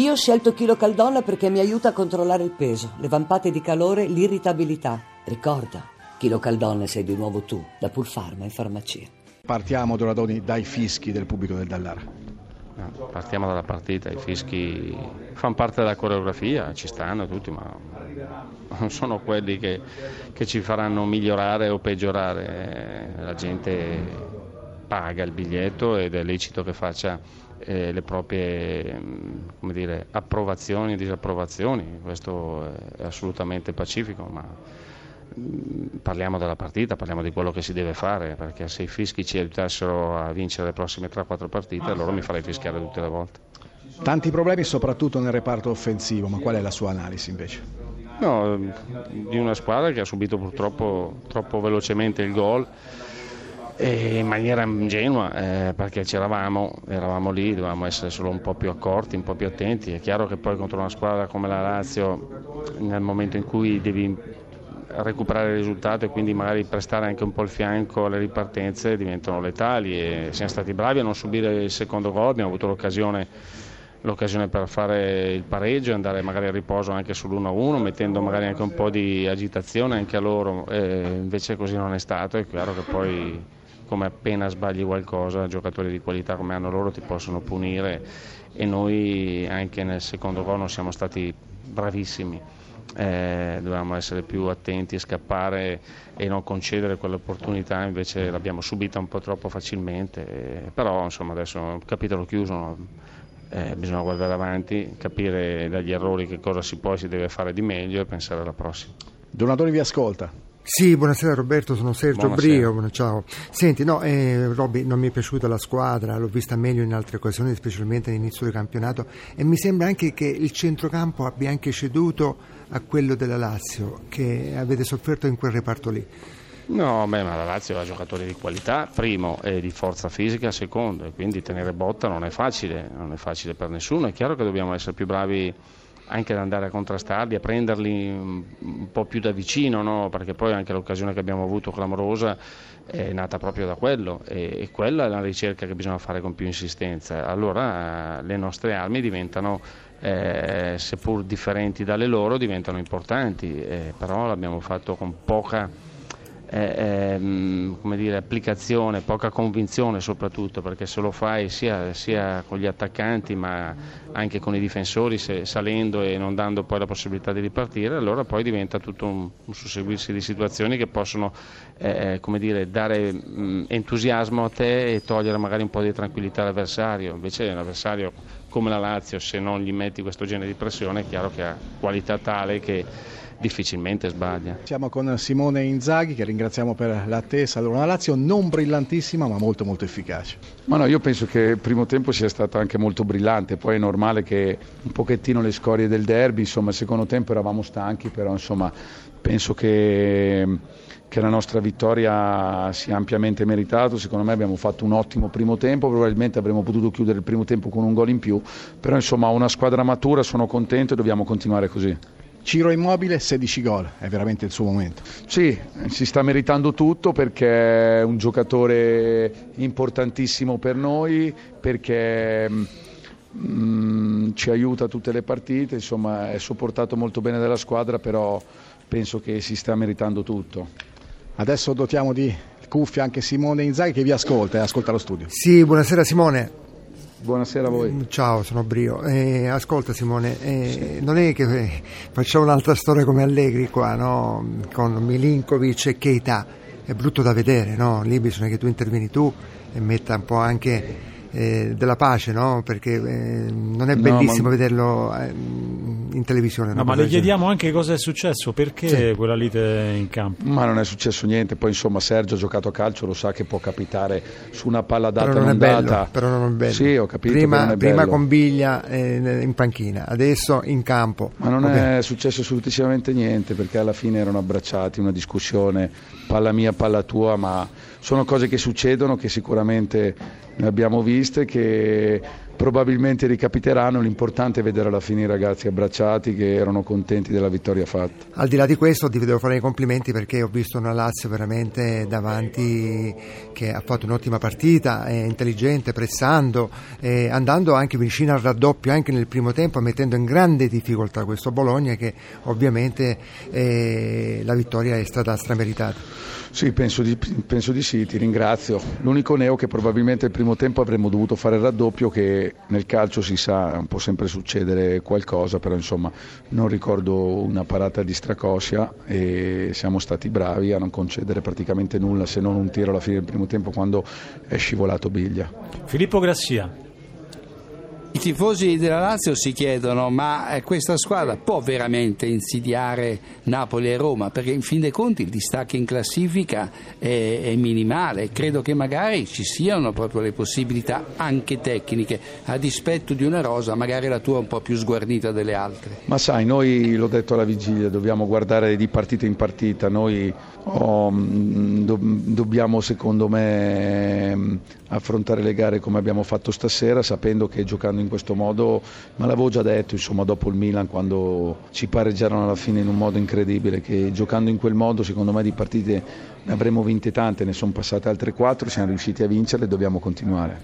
Io ho scelto Chilo Caldonna perché mi aiuta a controllare il peso, le vampate di calore, l'irritabilità. Ricorda, Chilo Caldonna sei di nuovo tu, da Pulfarma in farmacia. Partiamo, Doradoni, dai fischi del pubblico del Dallara. Partiamo dalla partita, i fischi fanno parte della coreografia, ci stanno tutti, ma non sono quelli che, che ci faranno migliorare o peggiorare. La gente paga il biglietto ed è lecito che faccia eh, le proprie dire, approvazioni e disapprovazioni, questo è assolutamente pacifico, ma parliamo della partita, parliamo di quello che si deve fare, perché se i fischi ci aiutassero a vincere le prossime 3-4 partite, allora mi farei fischiare tutte le volte. Tanti problemi soprattutto nel reparto offensivo, ma qual è la sua analisi invece? No, di una squadra che ha subito purtroppo troppo velocemente il gol in maniera ingenua eh, perché c'eravamo, eravamo lì, dovevamo essere solo un po' più accorti, un po' più attenti. È chiaro che poi contro una squadra come la Lazio, nel momento in cui devi recuperare il risultato e quindi magari prestare anche un po' il fianco alle ripartenze diventano letali e siamo stati bravi a non subire il secondo gol, abbiamo avuto l'occasione, l'occasione per fare il pareggio e andare magari a riposo anche sull'1-1 mettendo magari anche un po' di agitazione anche a loro, e invece così non è stato, è chiaro che poi come appena sbagli qualcosa giocatori di qualità come hanno loro ti possono punire e noi anche nel secondo gol non siamo stati bravissimi eh, dovevamo essere più attenti scappare e non concedere quell'opportunità, invece l'abbiamo subita un po' troppo facilmente, eh, però insomma adesso è un capitolo chiuso, eh, bisogna guardare avanti, capire dagli errori che cosa si può e si deve fare di meglio e pensare alla prossima. Donatori vi ascolta. Sì, buonasera Roberto, sono Sergio buonasera. Brio, ciao. Senti, no, eh, Robby, non mi è piaciuta la squadra, l'ho vista meglio in altre occasioni, specialmente all'inizio del campionato e mi sembra anche che il centrocampo abbia anche ceduto a quello della Lazio, che avete sofferto in quel reparto lì. No, beh, ma la Lazio ha giocatori di qualità, primo, e di forza fisica, secondo, e quindi tenere botta non è facile, non è facile per nessuno, è chiaro che dobbiamo essere più bravi anche ad andare a contrastarli, a prenderli un po' più da vicino, no? perché poi anche l'occasione che abbiamo avuto clamorosa è nata proprio da quello e, e quella è la ricerca che bisogna fare con più insistenza. Allora le nostre armi diventano, eh, seppur differenti dalle loro, diventano importanti, eh, però l'abbiamo fatto con poca eh, come dire, applicazione, poca convinzione soprattutto, perché se lo fai sia, sia, con gli attaccanti ma anche con i difensori, se, salendo e non dando poi la possibilità di ripartire, allora poi diventa tutto un, un susseguirsi di situazioni che possono eh, come dire, dare mh, entusiasmo a te e togliere magari un po' di tranquillità all'avversario. Invece l'avversario come la Lazio, se non gli metti questo genere di pressione, è chiaro che ha qualità tale che difficilmente sbaglia. Siamo con Simone Inzaghi che ringraziamo per l'attesa. Allora, una Lazio non brillantissima ma molto molto efficace. Ma no, io penso che il primo tempo sia stato anche molto brillante, poi è normale che un pochettino le scorie del derby, insomma il secondo tempo eravamo stanchi, però insomma penso che che la nostra vittoria sia ampiamente meritato, secondo me abbiamo fatto un ottimo primo tempo, probabilmente avremmo potuto chiudere il primo tempo con un gol in più, però insomma una squadra matura, sono contento e dobbiamo continuare così. Ciro Immobile 16 gol, è veramente il suo momento. Sì, si sta meritando tutto perché è un giocatore importantissimo per noi, perché mm, ci aiuta tutte le partite, insomma è sopportato molto bene dalla squadra, però penso che si sta meritando tutto. Adesso dotiamo di cuffia anche Simone Inzaghi che vi ascolta e ascolta lo studio. Sì, buonasera Simone. Buonasera a voi. Ciao, sono Brio. Eh, ascolta Simone, eh, non è che eh, facciamo un'altra storia come Allegri qua, no? Con Milinkovic e Keita. È brutto da vedere, no? Lì bisogna che tu intervieni tu e metta un po' anche eh, della pace, no? Perché eh, non è bellissimo no, ma... vederlo eh, in televisione. No, ma le chiediamo anche cosa è successo, perché sì. quella lite in campo? Ma non è successo niente, poi insomma Sergio ha giocato a calcio, lo sa che può capitare su una palla data però non, non è data. Bello, però non è bello. Sì, ho capito. Prima, prima con Biglia eh, in panchina, adesso in campo. Ma non okay. è successo assolutamente niente, perché alla fine erano abbracciati, una discussione, palla mia, palla tua, ma sono cose che succedono che sicuramente ne abbiamo viste che probabilmente ricapiteranno, l'importante è vedere alla fine i ragazzi abbracciati che erano contenti della vittoria fatta. Al di là di questo ti devo fare i complimenti perché ho visto una Lazio veramente davanti che ha fatto un'ottima partita, è intelligente, pressando, eh, andando anche vicino al raddoppio anche nel primo tempo, mettendo in grande difficoltà questo Bologna che ovviamente eh, la vittoria è stata strameritata. Sì, penso di, penso di, sì, ti ringrazio. L'unico neo che probabilmente il primo tempo avremmo dovuto fare il raddoppio, che nel calcio si sa, può sempre succedere qualcosa, però insomma non ricordo una parata di Stracossia e siamo stati bravi a non concedere praticamente nulla se non un tiro alla fine del primo tempo quando è scivolato Biglia. Filippo Grassia. Tifosi della Lazio si chiedono ma eh, questa squadra può veramente insidiare Napoli e Roma? Perché in fin dei conti il distacco in classifica è, è, minimale, credo che magari ci siano proprio le possibilità anche tecniche a dispetto di una rosa magari la tua un po' più sguarnita delle altre. Ma sai, noi l'ho detto alla vigilia, dobbiamo guardare di partita in partita, noi oh, do, dobbiamo secondo me affrontare le gare come abbiamo fatto stasera sapendo che giocando in questo modo, ma l'avevo già detto insomma, dopo il Milan quando ci pareggiarono alla fine in un modo incredibile, che giocando in quel modo secondo me di partite ne avremmo vinte tante, ne sono passate altre quattro, siamo riusciti a vincerle e dobbiamo continuare.